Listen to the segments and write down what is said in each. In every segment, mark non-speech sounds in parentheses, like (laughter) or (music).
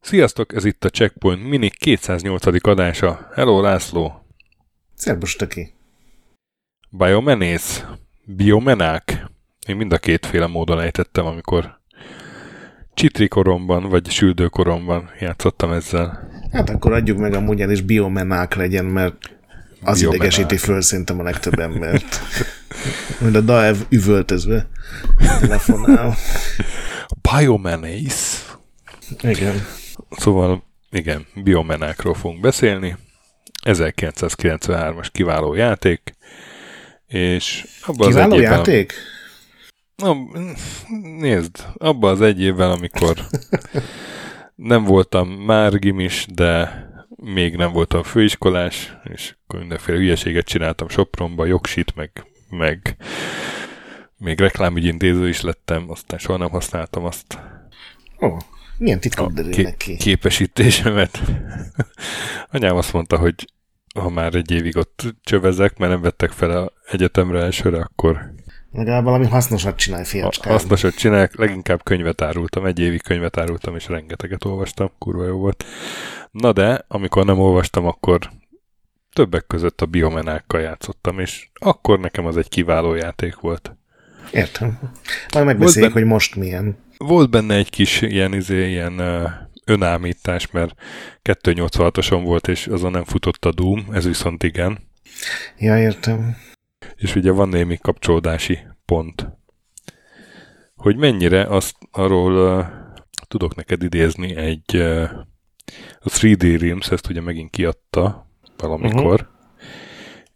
Sziasztok, ez itt a Checkpoint Mini 208. adása. Hello László! Szerbus töki! Biomenész, biomenák. Én mind a kétféle módon ejtettem, amikor csitrikoromban vagy süldőkoromban játszottam ezzel. Hát akkor adjuk meg amúgy el, és biomenák legyen, mert az idegesíti föl szerintem a legtöbb (laughs) embert. Mint a Daev üvöltözve telefonál. Biomenész. Igen. Szóval igen, biomenákról fogunk beszélni. 1993-as kiváló játék, és abban kiváló az egy játék? Na, nézd, abban az egy évvel, amikor (laughs) nem voltam már gimis, de még nem voltam főiskolás, és akkor mindenféle hülyeséget csináltam Sopronba, jogsit, meg, meg még reklámügyintéző is lettem, aztán soha nem használtam azt. Ó, oh. Milyen titkok derülnek ki? Képesítésemet. (laughs) Anyám azt mondta, hogy ha már egy évig ott csövezek, mert nem vettek fel a egyetemre elsőre, akkor... Legalább valami hasznosat csinálj, fiacskám. Hasznosat csinálják, leginkább könyvet árultam, egy évig könyvet árultam, és rengeteget olvastam, kurva jó volt. Na de, amikor nem olvastam, akkor többek között a biomenákkal játszottam, és akkor nekem az egy kiváló játék volt. Értem. Majd megbeszéljük, hogy most milyen volt benne egy kis ilyen, izé, ilyen uh, önállítás, mert 286-oson volt, és azon nem futott a Doom, ez viszont igen. Ja, értem. És ugye van némi kapcsolódási pont. Hogy mennyire, azt arról uh, tudok neked idézni egy uh, a 3D Realms, ezt ugye megint kiadta valamikor, uh-huh.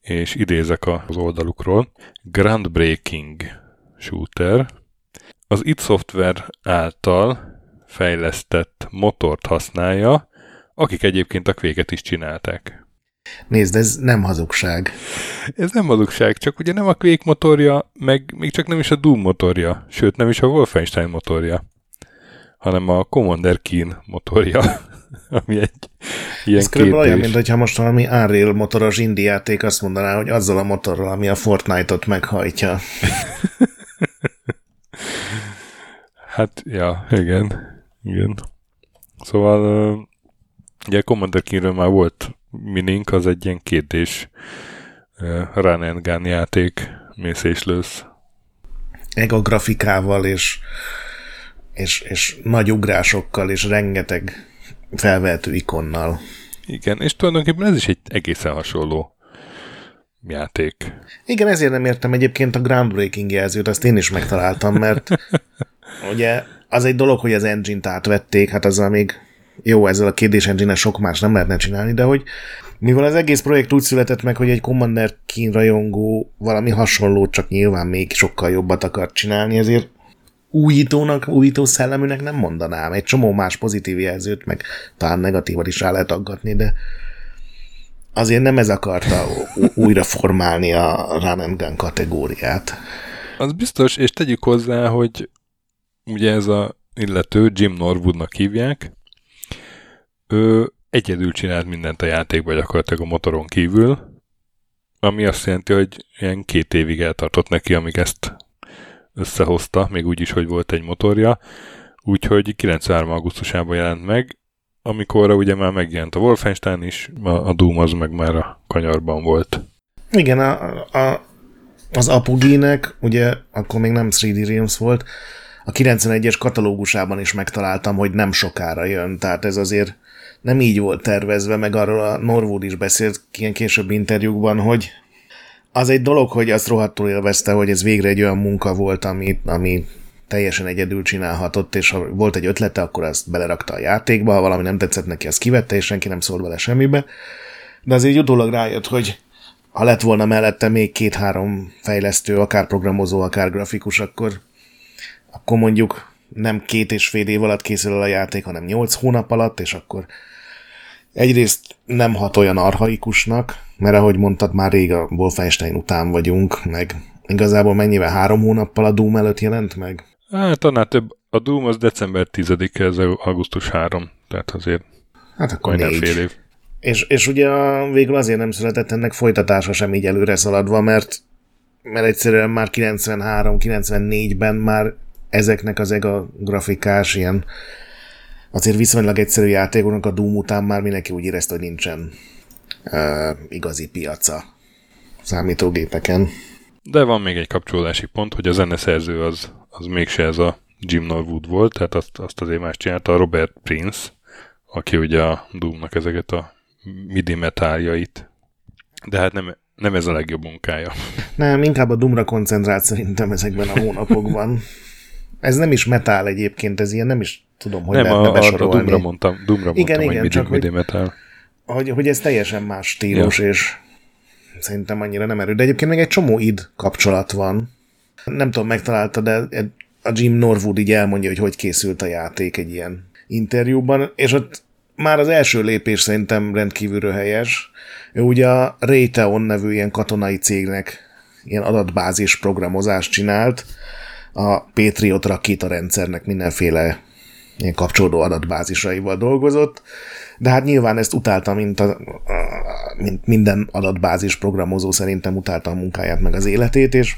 és idézek az oldalukról. Groundbreaking shooter, az id Software által fejlesztett motort használja, akik egyébként a kvéket is csinálták. Nézd, ez nem hazugság. Ez nem hazugság, csak ugye nem a Quake motorja, meg még csak nem is a Doom motorja, sőt nem is a Wolfenstein motorja, hanem a Commander Keen motorja, (laughs) ami egy ilyen Ez körülbelül olyan, mint hogyha most valami Unreal motoros indiáték azt mondaná, hogy azzal a motorral, ami a Fortnite-ot meghajtja. (laughs) Hát, ja, igen. Igen. Szóval ugye Commander Keenről már volt minink, az egy ilyen kétdés run and gun játék, mész és lősz. Ega grafikával és, és, és nagy ugrásokkal és rengeteg felvehető ikonnal. Igen, és tulajdonképpen ez is egy egészen hasonló játék. Igen, ezért nem értem egyébként a groundbreaking jelzőt, azt én is megtaláltam, mert (laughs) ugye az egy dolog, hogy az engine-t átvették, hát azzal még jó, ezzel a kérdés engine sok más nem lehetne csinálni, de hogy mivel az egész projekt úgy született meg, hogy egy Commander Keen rajongó valami hasonlót, csak nyilván még sokkal jobbat akart csinálni, ezért újítónak, újító szelleműnek nem mondanám. Egy csomó más pozitív jelzőt, meg talán negatívat is rá lehet aggatni, de azért nem ez akarta újra formálni a run gun kategóriát. Az biztos, és tegyük hozzá, hogy ugye ez a illető, Jim Norwoodnak hívják, ő egyedül csinált mindent a játékban gyakorlatilag a motoron kívül, ami azt jelenti, hogy ilyen két évig eltartott neki, amíg ezt összehozta, még úgy is, hogy volt egy motorja, úgyhogy 93. augusztusában jelent meg, amikor ugye már megjelent a Wolfenstein is, a Doom az meg már a kanyarban volt. Igen, a, a, az Apogének, ugye akkor még nem 3D Realms volt, a 91-es katalógusában is megtaláltam, hogy nem sokára jön, tehát ez azért nem így volt tervezve, meg arról a Norwood is beszélt ilyen később interjúkban, hogy az egy dolog, hogy azt rohadtul élvezte, hogy ez végre egy olyan munka volt, ami, ami teljesen egyedül csinálhatott, és ha volt egy ötlete, akkor azt belerakta a játékba, ha valami nem tetszett neki, azt kivette, és senki nem szólt vele semmibe. De azért utólag rájött, hogy ha lett volna mellette még két-három fejlesztő, akár programozó, akár grafikus, akkor, akkor mondjuk nem két és fél év alatt készül el a játék, hanem nyolc hónap alatt, és akkor egyrészt nem hat olyan arhaikusnak, mert ahogy mondtad, már rég a Wolfenstein után vagyunk, meg igazából mennyivel három hónappal a Doom előtt jelent meg? Hát annál több. A Doom az december 10-e, ez augusztus 3, tehát azért hát akkor négy. fél év. És, és ugye a, végül azért nem született ennek folytatása sem így előre szaladva, mert, mert egyszerűen már 93-94-ben már ezeknek az ega grafikás ilyen azért viszonylag egyszerű játékoknak a Doom után már mindenki úgy érezte, hogy nincsen uh, igazi piaca számítógépeken. De van még egy kapcsolódási pont, hogy a zeneszerző az, az mégse ez a Jim Norwood volt, tehát azt, azt azért más csinálta a Robert Prince, aki ugye a Doomnak ezeket a midi metáljait. De hát nem, nem ez a legjobb munkája. (laughs) Nem, inkább a Doomra koncentrált szerintem ezekben a hónapokban. (laughs) Ez nem is metál egyébként, ez ilyen nem is tudom, hogy nem, a, a, a Doomra mondtam, Doomra igen, mondtam, igen, hogy csak midi, metal. Hogy, hogy ez teljesen más stílus, ja. és szerintem annyira nem erő. De egyébként még egy csomó id kapcsolat van. Nem tudom, megtalálta, de a Jim Norwood így elmondja, hogy hogy készült a játék egy ilyen interjúban, és ott már az első lépés szerintem rendkívül helyes. Ő ugye a Raytheon nevű ilyen katonai cégnek ilyen adatbázis programozást csinált, a Patriot rakéta rendszernek mindenféle ilyen kapcsolódó adatbázisaival dolgozott, de hát nyilván ezt utálta, mint, a, mint minden adatbázis programozó szerintem utálta a munkáját meg az életét, és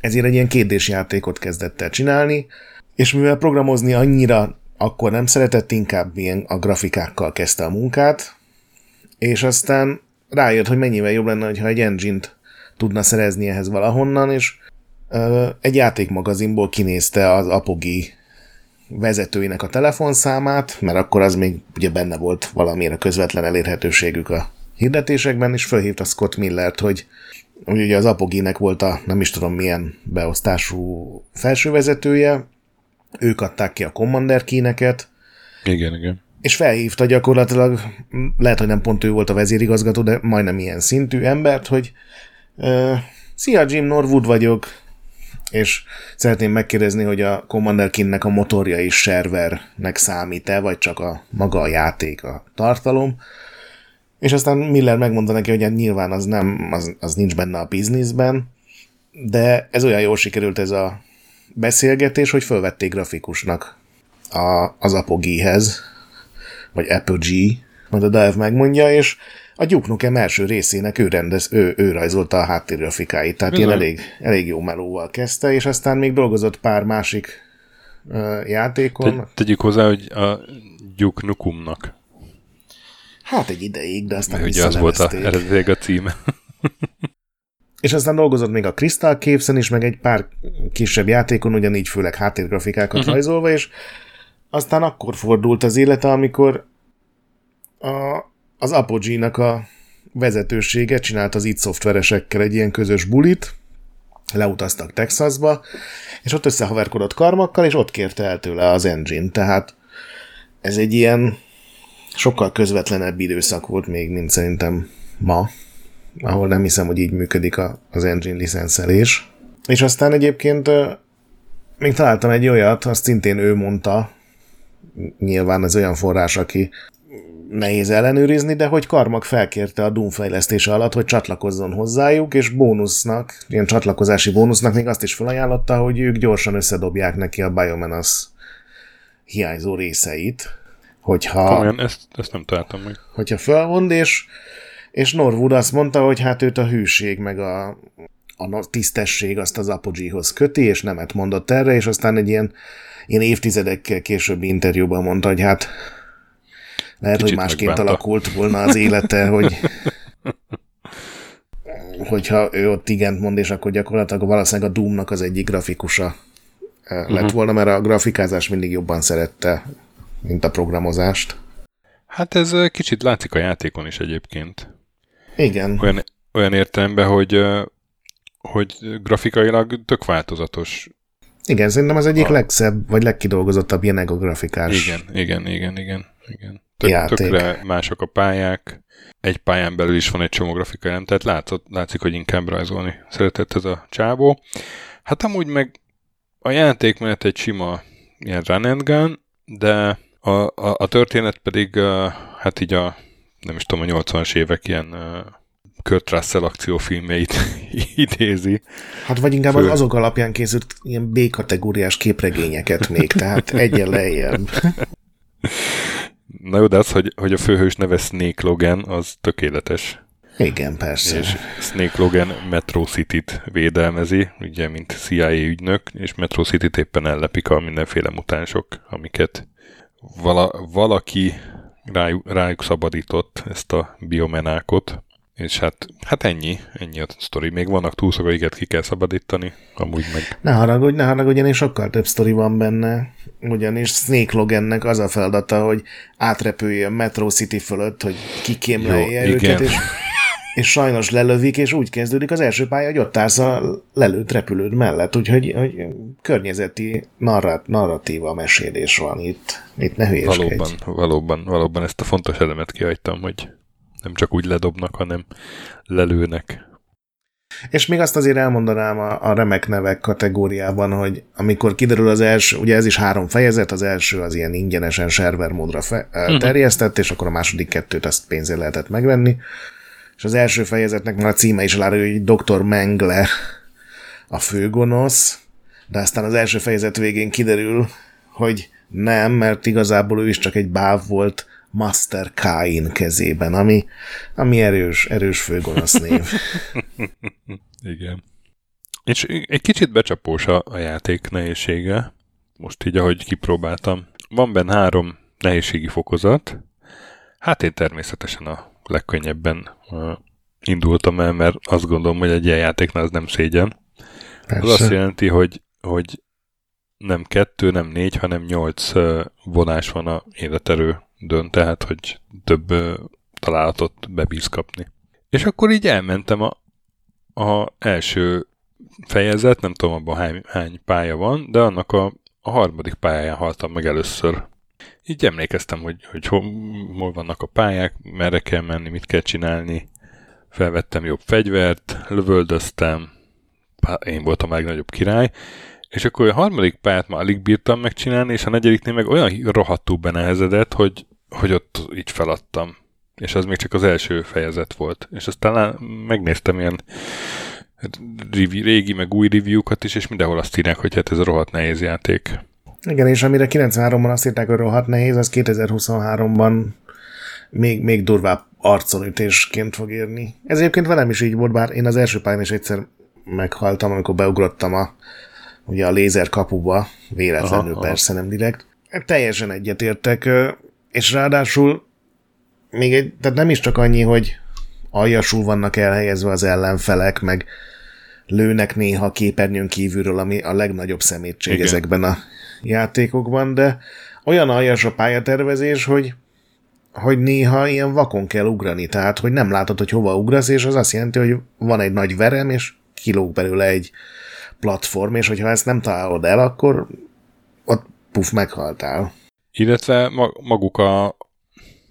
ezért egy ilyen kétdés játékot kezdett el csinálni, és mivel programozni annyira akkor nem szeretett, inkább ilyen a grafikákkal kezdte a munkát, és aztán rájött, hogy mennyivel jobb lenne, ha egy engine-t tudna szerezni ehhez valahonnan, és egy játékmagazinból kinézte az Apogi vezetőinek a telefonszámát, mert akkor az még ugye benne volt valamire közvetlen elérhetőségük a hirdetésekben, és felhívta Scott Millert, hogy ugye az Apoginek volt a nem is tudom milyen beosztású felsővezetője, ők adták ki a Commander kíneket. Igen, igen. És felhívta gyakorlatilag, lehet, hogy nem pont ő volt a vezérigazgató, de majdnem ilyen szintű embert, hogy Szia, Jim Norwood vagyok, és szeretném megkérdezni, hogy a Commander Kinnek a motorja is servernek számít-e, vagy csak a maga a játék, a tartalom. És aztán Miller megmondta neki, hogy hát nyilván az nem, az, az nincs benne a bizniszben, de ez olyan jól sikerült ez a beszélgetés, hogy fölvették grafikusnak a, az Apogee-hez, vagy Apogee, majd a Dive megmondja, és a Duke Nukem első részének ő, rendez, ő, ő rajzolta a háttérgrafikáit, tehát ilyen elég, elég jó melóval kezdte, és aztán még dolgozott pár másik uh, játékon. Te, tegyük hozzá, hogy a Duke Nukumnak. Hát egy ideig, de aztán Ugye az volt a, eredetileg a címe. És aztán dolgozott még a Crystal caves is, meg egy pár kisebb játékon, ugyanígy főleg háttérgrafikákat uh-huh. rajzolva, és aztán akkor fordult az élete, amikor a, az Apogee-nak a vezetősége csinált az itt szoftveresekkel egy ilyen közös bulit, leutaztak Texasba, és ott összehaverkodott karmakkal, és ott kérte el tőle az engine, tehát ez egy ilyen sokkal közvetlenebb időszak volt még, mint szerintem ma ahol nem hiszem, hogy így működik az engine licenszelés. És aztán egyébként még találtam egy olyat, azt szintén ő mondta, nyilván az olyan forrás, aki nehéz ellenőrizni, de hogy Karmak felkérte a Doom fejlesztése alatt, hogy csatlakozzon hozzájuk, és bónusznak, ilyen csatlakozási bónusznak még azt is felajánlotta, hogy ők gyorsan összedobják neki a Biomenace hiányzó részeit, hogyha... Komolyan, ezt, ezt nem találtam meg. Hogyha felmond, és és Norwood azt mondta, hogy hát őt a hűség meg a, a tisztesség azt az Apogee-hoz köti, és nemet mondott erre, és aztán egy ilyen, ilyen évtizedekkel későbbi interjúban mondta, hogy hát lehet, Kicsit hogy másként megbánta. alakult volna az élete, hogy hogyha ő ott igent mond, és akkor gyakorlatilag valószínűleg a Doomnak az egyik grafikusa uh-huh. lett volna, mert a grafikázás mindig jobban szerette, mint a programozást. Hát ez kicsit látszik a játékon is egyébként. Igen. Olyan, olyan értelemben, hogy, hogy grafikailag tök változatos. Igen, szerintem az egyik a... legszebb, vagy legkidolgozottabb ilyen grafikás. Igen, igen, igen, igen. igen. Tök, játék. Tökre mások a pályák, egy pályán belül is van egy csomó grafikai nem, tehát látszott, látszik, hogy inkább rajzolni szeretett ez a csávó. Hát amúgy meg a játékmenet egy sima ilyen run and gun, de a, a, a történet pedig hát így a nem is tudom, a 80-as évek ilyen Kurt Russell akciófilmjeit (laughs) idézi. Hát vagy inkább Fő... azok alapján készült ilyen B-kategóriás képregényeket még, tehát egyen lejjebb. (laughs) Na jó, de az, hogy, hogy a főhős neve Snake Logan, az tökéletes. Igen, persze. És Snake Logan Metro City-t védelmezi, ugye, mint CIA ügynök, és Metro City-t éppen ellepik a mindenféle mutánsok, amiket vala, valaki rájuk, rájuk szabadított ezt a biomenákot, és hát, hát ennyi, ennyi a sztori. Még vannak túlszagaiket ki kell szabadítani, amúgy meg... Ne haragudj, ne haragudj, és sokkal több sztori van benne. Ugyanis Snake Logannek az a feladata, hogy átrepülje Metro City fölött, hogy kikémlelje őket, és és sajnos lelövik, és úgy kezdődik az első pálya, hogy ott állsz a lelőtt repülőd mellett, úgyhogy hogy környezeti narrat, narratíva mesélés van itt. Itt ne hülyeskedj. Valóban, valóban, valóban ezt a fontos elemet kihagytam, hogy nem csak úgy ledobnak, hanem lelőnek. És még azt azért elmondanám a, a remek nevek kategóriában, hogy amikor kiderül az első, ugye ez is három fejezet, az első az ilyen ingyenesen server módra fe, uh-huh. terjesztett, és akkor a második kettőt azt pénzért lehetett megvenni és az első fejezetnek már a címe is elárulja, hogy Dr. Mengler a főgonosz, de aztán az első fejezet végén kiderül, hogy nem, mert igazából ő is csak egy báv volt Master Kain kezében, ami, ami erős, erős főgonosz név. (laughs) Igen. És egy kicsit becsapós a, a játék nehézsége, most így, ahogy kipróbáltam. Van benne három nehézségi fokozat, hát én természetesen a legkönnyebben uh, indultam el, mert azt gondolom, hogy egy ilyen játéknál az nem szégyen. Persze. Az azt jelenti, hogy, hogy nem kettő, nem négy, hanem nyolc uh, vonás van a életerő dönt, tehát hogy több uh, találatot bebíz kapni. És akkor így elmentem a, a első fejezet, nem tudom abban hány, hány pálya van, de annak a, a harmadik pályáján haltam meg először így emlékeztem, hogy, hogy hol, hol vannak a pályák, merre kell menni, mit kell csinálni. Felvettem jobb fegyvert, lövöldöztem, én voltam a legnagyobb király, és akkor a harmadik pályát már alig bírtam megcsinálni, és a negyediknél meg olyan rohadtul benehezedett, hogy, hogy ott így feladtam. És az még csak az első fejezet volt. És aztán megnéztem ilyen régi, meg új review-kat is, és mindenhol azt írják, hogy hát ez a rohadt nehéz játék. Igen, és amire 93-ban azt írták, hogy rohadt nehéz, az 2023-ban még, még durvább arconütésként fog érni. Ez egyébként velem is így volt, bár én az első pályán is egyszer meghaltam, amikor beugrottam a, ugye a lézer kapuba, véletlenül aha, persze, aha. nem direkt. Teljesen egyetértek, és ráadásul még egy, tehát nem is csak annyi, hogy aljasul vannak elhelyezve az ellenfelek, meg lőnek néha képernyőn kívülről, ami a legnagyobb szemétség Igen. ezekben a játékokban, de olyan aljas a pályatervezés, hogy hogy néha ilyen vakon kell ugrani, tehát hogy nem látod, hogy hova ugrasz, és az azt jelenti, hogy van egy nagy verem, és kilóg belőle egy platform, és hogyha ezt nem találod el, akkor ott puf, meghaltál. Illetve maguk a,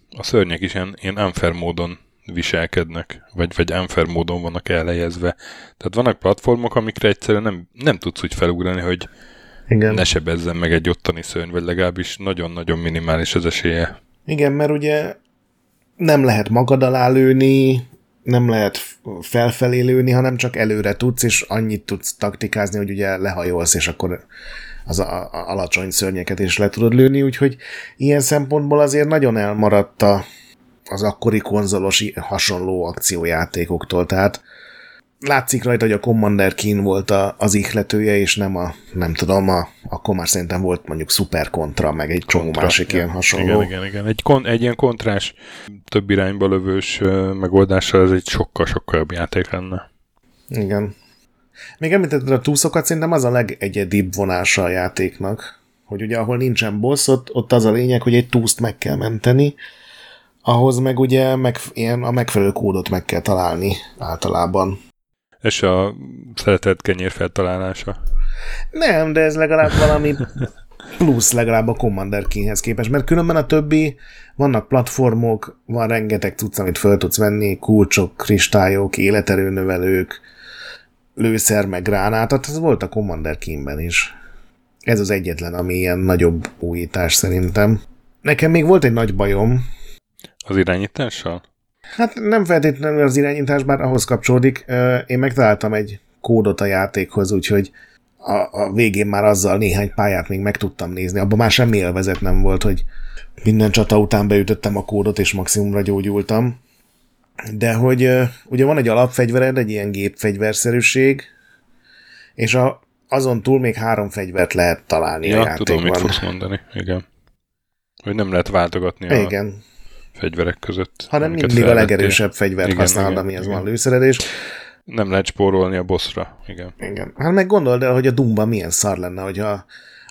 a szörnyek is ilyen, ilyen unfair módon viselkednek, vagy, vagy unfair módon vannak elhelyezve. Tehát vannak platformok, amikre egyszerűen nem, nem tudsz úgy felugrani, hogy igen. ne sebezzen meg egy ottani szörny, vagy legalábbis nagyon-nagyon minimális az esélye. Igen, mert ugye nem lehet magad alá lőni, nem lehet felfelé lőni, hanem csak előre tudsz, és annyit tudsz taktikázni, hogy ugye lehajolsz, és akkor az a, a alacsony szörnyeket is le tudod lőni, úgyhogy ilyen szempontból azért nagyon elmaradt a, az akkori konzolos hasonló akciójátékoktól, tehát látszik rajta, hogy a Commander Keen volt a, az ihletője, és nem a, nem tudom, a, akkor már szerintem volt mondjuk Super Contra, meg egy csomó kontra, másik ja. ilyen hasonló. Igen, igen, igen. Egy, kon, egy ilyen kontrás, több irányba lövős megoldással ez egy sokkal-sokkal jobb játék lenne. Igen. Még említetted a túszokat, szerintem az a legegyedibb vonása a játéknak, hogy ugye ahol nincsen boss, ott, ott az a lényeg, hogy egy túszt meg kell menteni, ahhoz meg ugye meg, ilyen a megfelelő kódot meg kell találni általában. És a szeretett kenyér feltalálása. Nem, de ez legalább valami plusz legalább a Commander Kinghez képest, mert különben a többi, vannak platformok, van rengeteg cucc, amit föl tudsz venni, kulcsok, kristályok, életerőnövelők, lőszer, meg gránát, ez volt a Commander Kingben is. Ez az egyetlen, ami ilyen nagyobb újítás szerintem. Nekem még volt egy nagy bajom. Az irányítással? Hát nem feltétlenül az irányítás, bár ahhoz kapcsolódik. Én megtaláltam egy kódot a játékhoz, úgyhogy a, a végén már azzal néhány pályát még meg tudtam nézni. Abban már semmi élvezet nem volt, hogy minden csata után beütöttem a kódot, és maximumra gyógyultam. De hogy ugye van egy alapfegyvered, egy ilyen gépfegyverszerűség, és a, azon túl még három fegyvert lehet találni ja, a játékban. tudom, mit fogsz mondani. Igen. Hogy nem lehet váltogatni a Igen. fegyverek között. Hanem mindig a felvettél. legerősebb fegyvert Igen, használod, igen, amihez igen. van lőszeredés. Nem lehet spórolni a bossra. Igen. Igen. Hát meg gondold el, hogy a Doomban milyen szar lenne, hogyha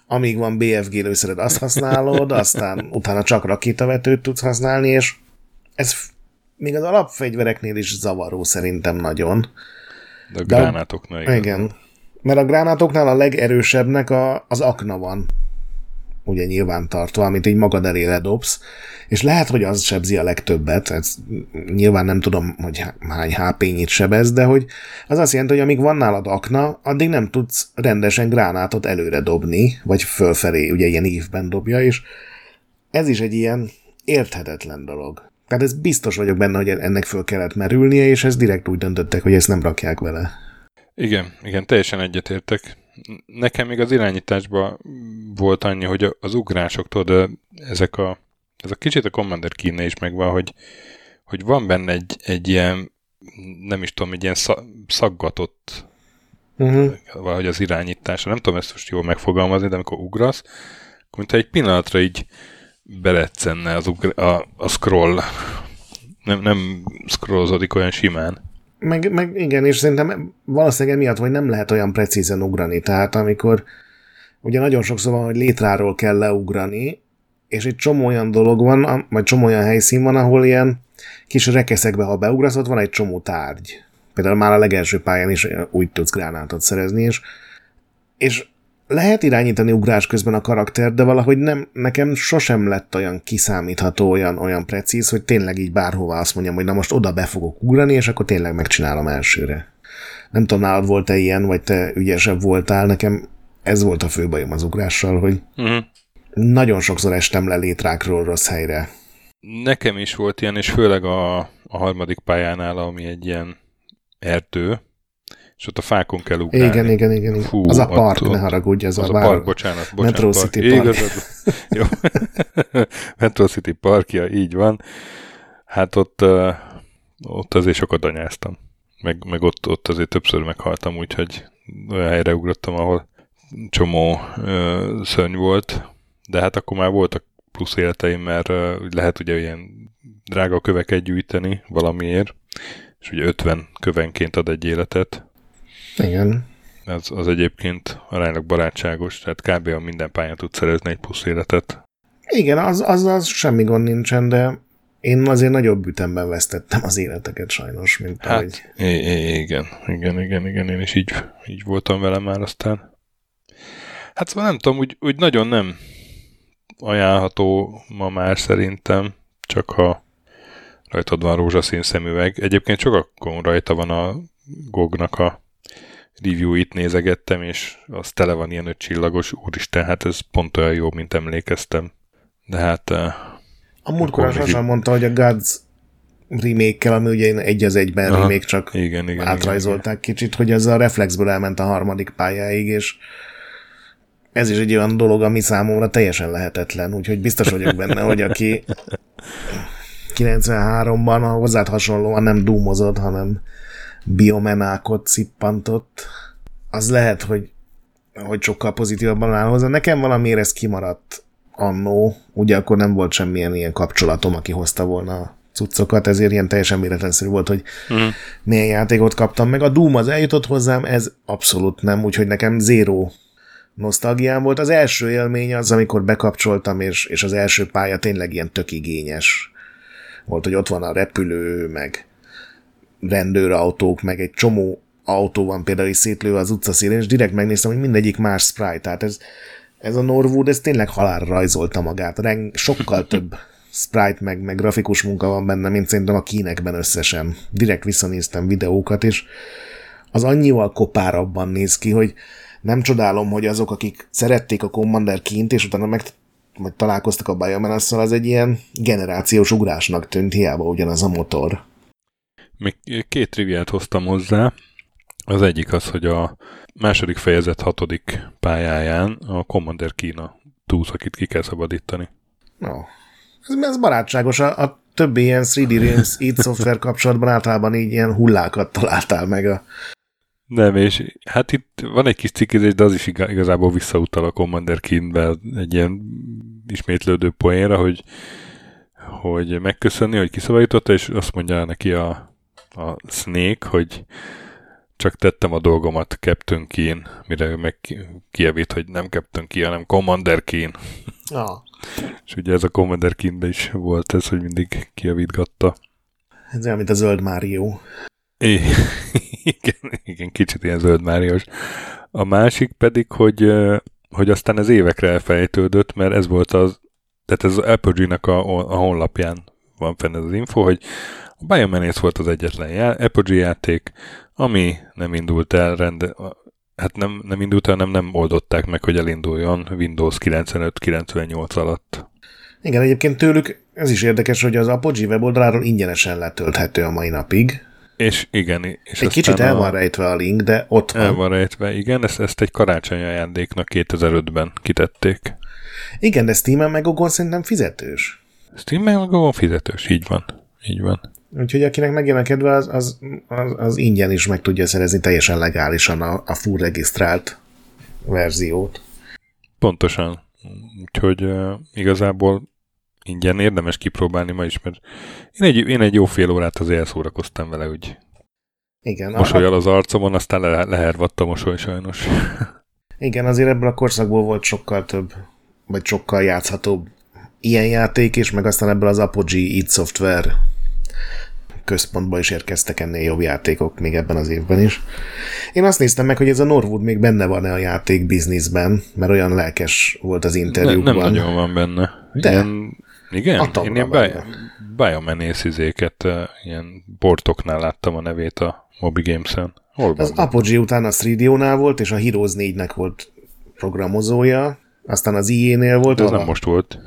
amíg van BFG lőszered, azt használod, aztán utána csak rakétavetőt tudsz használni, és ez még az alapfegyvereknél is zavaró szerintem nagyon. De a gránátoknál igen. Igen. Mert a gránátoknál a legerősebbnek a, az akna van. Ugye nyilván tartva, amit így magad elé ledobsz. És lehet, hogy az sebzi a legtöbbet. Ez, nyilván nem tudom, hogy há- hány HP-nyit sebez, de hogy az azt jelenti, hogy amíg van nálad akna, addig nem tudsz rendesen gránátot előre dobni, vagy fölfelé, ugye ilyen ívben dobja, és ez is egy ilyen érthetetlen dolog. Tehát ez biztos vagyok benne, hogy ennek föl kellett merülnie, és ez direkt úgy döntöttek, hogy ezt nem rakják vele. Igen, igen, teljesen egyetértek. Nekem még az irányításban volt annyi, hogy az ugrások, tudod, ezek a, ez a kicsit a Commander kíne is megvan, hogy, hogy van benne egy, egy ilyen, nem is tudom, egy ilyen szag, szaggatott Uh-huh. valahogy az irányítása. Nem tudom ezt most jól megfogalmazni, de amikor ugrasz, akkor mintha egy pillanatra így beletszenne az ugr- a, a scroll. Nem, nem scrollozódik olyan simán. Meg, meg igen, és szerintem valószínűleg emiatt, hogy nem lehet olyan precízen ugrani. Tehát amikor ugye nagyon sokszor van, hogy létráról kell leugrani, és egy csomó olyan dolog van, vagy csomó olyan helyszín van, ahol ilyen kis rekeszekbe, ha beugrasz, ott van egy csomó tárgy. Például már a legelső pályán is úgy tudsz gránátot szerezni, és, és lehet irányítani ugrás közben a karakter, de valahogy nem, nekem sosem lett olyan kiszámítható, olyan, olyan precíz, hogy tényleg így bárhova azt mondjam, hogy na most oda be fogok ugrani, és akkor tényleg megcsinálom elsőre. Nem tudom, nálad volt-e ilyen, vagy te ügyesebb voltál, nekem ez volt a fő bajom az ugrással, hogy Uh-huh. nagyon sokszor estem le létrákról rossz helyre. Nekem is volt ilyen, és főleg a, a harmadik pályánál, ami egy ilyen erdő, és ott a fákon kell ugrálni. Igen, igen, igen. igen. Fú, az a park, ott- ne haragudj, az, Az a, a park, bocsánat, bocsánat. Metro park. City Park. Igazad. (laughs) Jó. (laughs) Metro City Parkja, így van. Hát ott, ott azért sokat anyáztam. Meg, meg ott, ott azért többször meghaltam, úgyhogy olyan helyre ugrottam, ahol csomó uh, szörny volt. De hát akkor már voltak plusz életeim, mert uh, lehet ugye ilyen drága köveket gyűjteni valamiért, és ugye 50 kövenként ad egy életet. Igen. Az, az egyébként aránylag barátságos, tehát kb. a minden pályán tud szerezni egy plusz életet. Igen, az, az, az semmi gond nincsen, de én azért nagyobb ütemben vesztettem az életeket sajnos, mint Hát, ahogy... Igen, igen, igen, igen, én is így, így voltam vele már aztán. Hát szóval nem tudom, úgy, úgy nagyon nem ajánlható ma már szerintem, csak ha rajtad van rózsaszín szemüveg. Egyébként sokakon rajta van a GOG-nak a review-it nézegettem, és az tele van ilyen öt csillagos, úristen, hát ez pont olyan jó, mint emlékeztem. De hát eh, A múltkor még Sasa mondta, hogy a Gods remake ami ugye egy az egyben Aha. remake, csak igen, igen. átrajzolták kicsit, hogy ez a reflexből elment a harmadik pályáig, és ez is egy olyan dolog, ami számomra teljesen lehetetlen, úgyhogy biztos vagyok benne, hogy aki (laughs) 93-ban a hozzád hasonlóan nem dúmozott, hanem biomenákot cippantott, az lehet, hogy, hogy sokkal pozitívabban áll hozzá. Nekem valamiért ez kimaradt annó, ugye akkor nem volt semmilyen ilyen kapcsolatom, aki hozta volna a cuccokat, ezért ilyen teljesen véletlenszerű volt, hogy Mhm. milyen játékot kaptam meg. A Doom az eljutott hozzám, ez abszolút nem, úgyhogy nekem zéró nosztalgiám volt. Az első élmény az, amikor bekapcsoltam, és, és az első pálya tényleg ilyen tök igényes volt, hogy ott van a repülő, meg rendőrautók, meg egy csomó autó van például is szétlő az utcaszélén, és direkt megnéztem, hogy mindegyik más sprite, tehát ez, ez a Norwood, ez tényleg halálra rajzolta magát. Reng, sokkal több sprite meg, meg grafikus munka van benne, mint szerintem a kínekben összesen. Direkt visszanéztem videókat, és az annyival kopárabban néz ki, hogy nem csodálom, hogy azok, akik szerették a Commander kint, és utána meg vagy találkoztak a biomenace az egy ilyen generációs ugrásnak tűnt, hiába ugyanaz a motor. Még két triviát hoztam hozzá. Az egyik az, hogy a második fejezet hatodik pályáján a Commander Kína túsz, akit ki kell szabadítani. No. Ez, ez barátságos. A, a többi ilyen 3D Realms (laughs) id szoftver kapcsolatban általában így ilyen hullákat találtál meg a nem, és hát itt van egy kis cikkizés, de az is igazából visszautal a Commander Keenbe egy ilyen ismétlődő poénra, hogy, hogy megköszönni, hogy kiszabadította, és azt mondja neki a, a Snake, hogy csak tettem a dolgomat Captain Keen, mire ő meg kijavít, hogy nem Captain Keen, hanem Commander Keen. Ah. (laughs) és ugye ez a Commander Keenben is volt ez, hogy mindig kijavítgatta. Ez olyan, mint a zöld Mário. (laughs) igen, igen, kicsit ilyen zöld Máriós. A másik pedig, hogy, hogy aztán ez évekre elfejtődött, mert ez volt az, tehát ez az Apogee-nak a, a honlapján van fenn ez az info, hogy a Biomenace volt az egyetlen já, Apogee játék, ami nem indult el rende, hát nem, nem indult el, nem, nem oldották meg, hogy elinduljon Windows 95-98 alatt. Igen, egyébként tőlük ez is érdekes, hogy az Apogee weboldaláról ingyenesen letölthető a mai napig, és igen. És egy kicsit el van rejtve a link, de ott van. El van rejtve, igen. Ezt, ezt egy karácsonyi ajándéknak 2005-ben kitették. Igen, de Steam-en meg Ogon szerintem fizetős. Steam-en meg Ogon fizetős, így van. Így van. Úgyhogy akinek megjön a kedve, az, az, az, az ingyen is meg tudja szerezni teljesen legálisan a, a full regisztrált verziót. Pontosan. Úgyhogy uh, igazából ingyen érdemes kipróbálni ma is, mert én egy, én egy jó fél órát azért elszórakoztam vele, hogy igen, mosolyal az arcomon, aztán le, lehervadt a mosoly sajnos. (laughs) Igen, azért ebből a korszakból volt sokkal több, vagy sokkal játszhatóbb ilyen játék, és meg aztán ebből az Apogee id Software központba is érkeztek ennél jobb játékok még ebben az évben is. Én azt néztem meg, hogy ez a Norwood még benne van-e a játék bizniszben, mert olyan lelkes volt az interjúban. Ne, nem nagyon van benne. De Ilyen igen, én ilyen Biomenace izéket, ilyen portoknál láttam a nevét a Moby Games-en. Hol az Apogee után a 3 volt, és a Heroes 4-nek volt programozója, aztán az IE-nél volt. De ez nem most volt.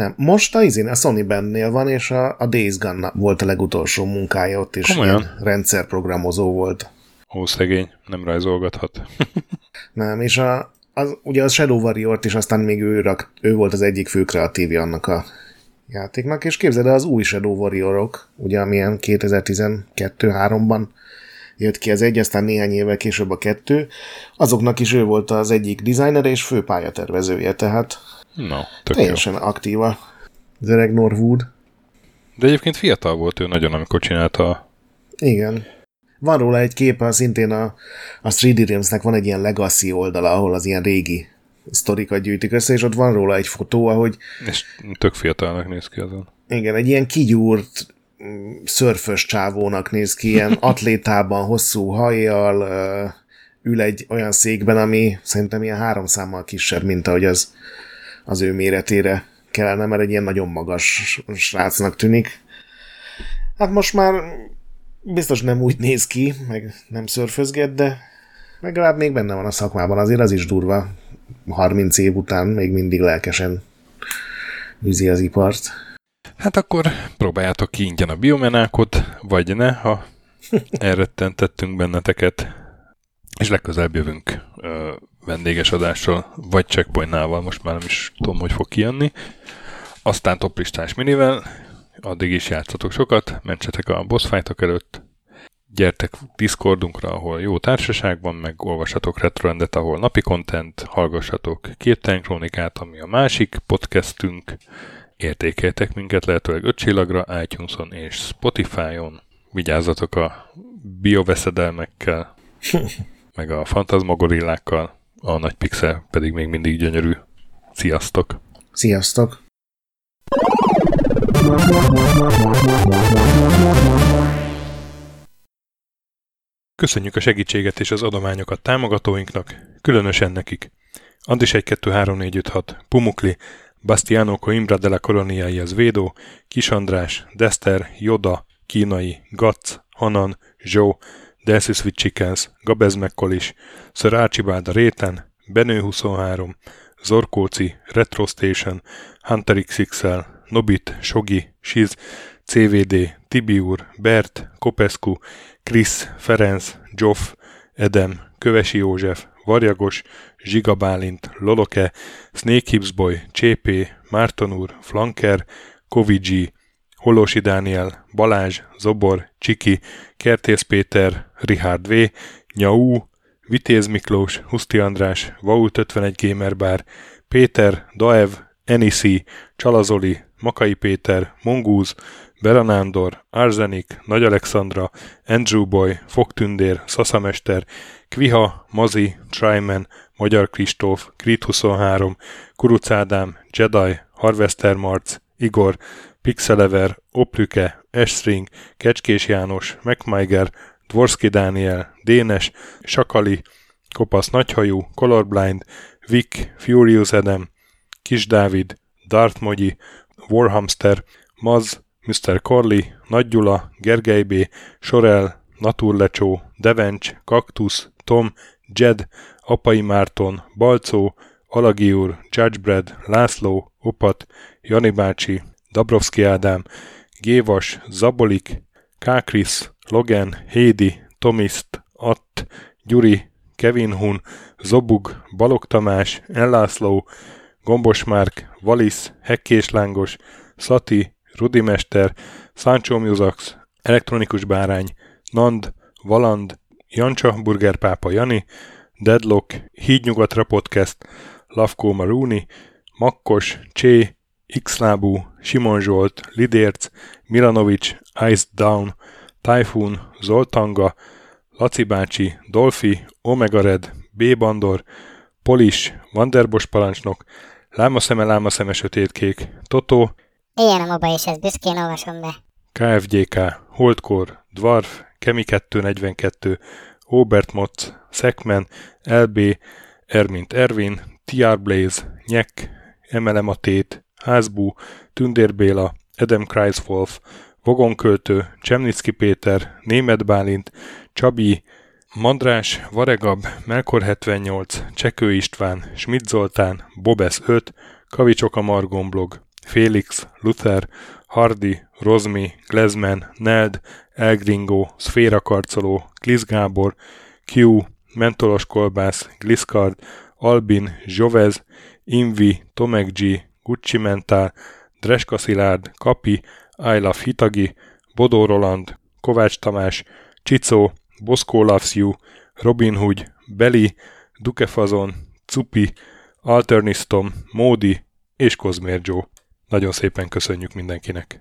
Nem, most a, izén, a Sony bennél van, és a, a Days Gone volt a legutolsó munkája, ott is Komolyan? ilyen rendszerprogramozó volt. Ó, szegény, nem rajzolgathat. (laughs) nem, és a, az, ugye az Shadow Warrior-t is aztán még ő, rak, ő volt az egyik fő kreatívja annak a játéknak, és képzeld el az új Shadow Warriorok, ugye amilyen 2012-3-ban jött ki az egy, aztán néhány évvel később a kettő, azoknak is ő volt az egyik designer és fő pályatervezője, tehát no, teljesen jó. aktíva az öreg Norwood. De egyébként fiatal volt ő nagyon, amikor csinálta Igen. Van róla egy kép, szintén a, a 3D Realms-nek van egy ilyen legacy oldala, ahol az ilyen régi sztorikat gyűjtik össze, és ott van róla egy fotó, ahogy... És tök fiatalnak néz ki azon. Igen, egy ilyen kigyúrt szörfös csávónak néz ki, ilyen (laughs) atlétában, hosszú hajjal, ül egy olyan székben, ami szerintem ilyen három számmal kisebb, mint ahogy az, az ő méretére kellene, mert egy ilyen nagyon magas srácnak tűnik. Hát most már biztos nem úgy néz ki, meg nem szörfözget, de legalább még benne van a szakmában, azért az is durva. 30 év után még mindig lelkesen űzi az ipart. Hát akkor próbáljátok ki ingyen a biomenákot, vagy ne, ha (laughs) elrettentettünk benneteket, és legközelebb jövünk ö, vendéges adással, vagy checkpointnával, most már nem is tudom, hogy fog kijönni. Aztán toplistás minivel, addig is játszatok sokat, mentsetek a boss fightok előtt, gyertek Discordunkra, ahol jó társaság van, meg olvashatok Retroendet, ahol napi content, hallgassatok Kirten Krónikát, ami a másik podcastünk, értékeltek minket lehetőleg 5 csillagra iTunes-on és Spotify-on, vigyázzatok a bioveszedelmekkel, (laughs) meg a fantazmagorillákkal, a nagy pixel pedig még mindig gyönyörű. Sziasztok! Sziasztok! Köszönjük a segítséget és az adományokat támogatóinknak, különösen nekik. Andis 1 2 3 4 5 6, Pumukli, Bastiano Coimbra de la Coloniai az Védó, Kis András, Dester, Joda, Kínai, Gac, Hanan, Zsó, Delcy Sweet Chickens, Gabez Mekkolis, Sir Archibald Réten, Benő 23, Zorkóci, Retro Station, Hunter XXL, Nobit, Sogi, Siz, CVD, Tibiur, Bert, Kopescu, Krisz, Ferenc, Joff, Edem, Kövesi József, Varjagos, Zsiga Bálint, Loloke, Snake Hips Boy, Csépé, Márton úr, Flanker, Kovicsi, Holosi Dániel, Balázs, Zobor, Csiki, Kertész Péter, Richard V, Nyau, Vitéz Miklós, Huszti András, Vault 51 Gamer Bar, Péter, Daev, Enisi, Csalazoli, Makai Péter, Mongúz, Beranándor, Arzenik, Nagy Alexandra, Andrew Boy, Fogtündér, Szaszamester, Kviha, Mazi, Tryman, Magyar Kristóf, Krit 23, Kuruc Ádám, Jedi, Harvester Marc, Igor, Pixelever, Oplüke, Estring, Kecskés János, MacMiger, Dvorski Dániel, Dénes, Sakali, Kopasz Nagyhajú, Colorblind, Vic, Furious Adam, Kis Dávid, Darth Mogyi, Warhamster, Maz, Mr. Corley, Nagy Gyula, Gergely B., Sorel, Naturlecsó, Devencs, Kaktusz, Tom, Jed, Apai Márton, Balcó, Alagi Judgebred, László, Opat, Jani bácsi, Dabrowski Ádám, Gévas, Zabolik, Kákris, Logan, Hédi, Tomiszt, Att, Gyuri, Kevin Hun, Zobug, Balog Tamás, Ellászló, Gombos Márk, Valisz, Hekkés Lángos, Szati, Rudimester, Sancho Musax, Elektronikus Bárány, Nand, Valand, Jancsa, Burgerpápa Jani, Deadlock, Hídnyugatra Podcast, Lavkó Maruni, Makkos, Csé, Xlábú, Simon Zsolt, Lidérc, Milanovic, Ice Down, Typhoon, Zoltanga, Laci bácsi, Dolfi, Omega Red, B. Bandor, Polis, Vanderbos parancsnok, Lámaszeme, Lámaszeme sötétkék, Totó, Ilyen a moba, és ezt büszkén olvasom be. KFGK, Holdkor, Dwarf, Kemi 242, Obert Motz, Szekmen, LB, Ermint Ervin, TR Blaze, Nyek, Emelem a Tét, Házbú, Tündér Béla, Edem Kreiswolf, Vogonköltő, Csemnicki Péter, Német Bálint, Csabi, Mandrás, Varegab, Melkor 78, Csekő István, Schmidt Zoltán, Bobesz 5, Kavicsok a Margonblog, Félix, Luther, Hardy, Rozmi, Glezman, Neld, Elgringo, Szféra Karcoló, Glisz Gábor, Q, Mentolos Kolbász, Gliscard, Albin, Jovez, Invi, Tomek G, Gucci Mentál, Dreska Szilárd, Kapi, I Love Hitagi, Bodó Roland, Kovács Tamás, Csicó, Boszkó Loves You, Robin Hood, Beli, Dukefazon, Cupi, Alternistom, Módi és Kozmér Joe. Nagyon szépen köszönjük mindenkinek!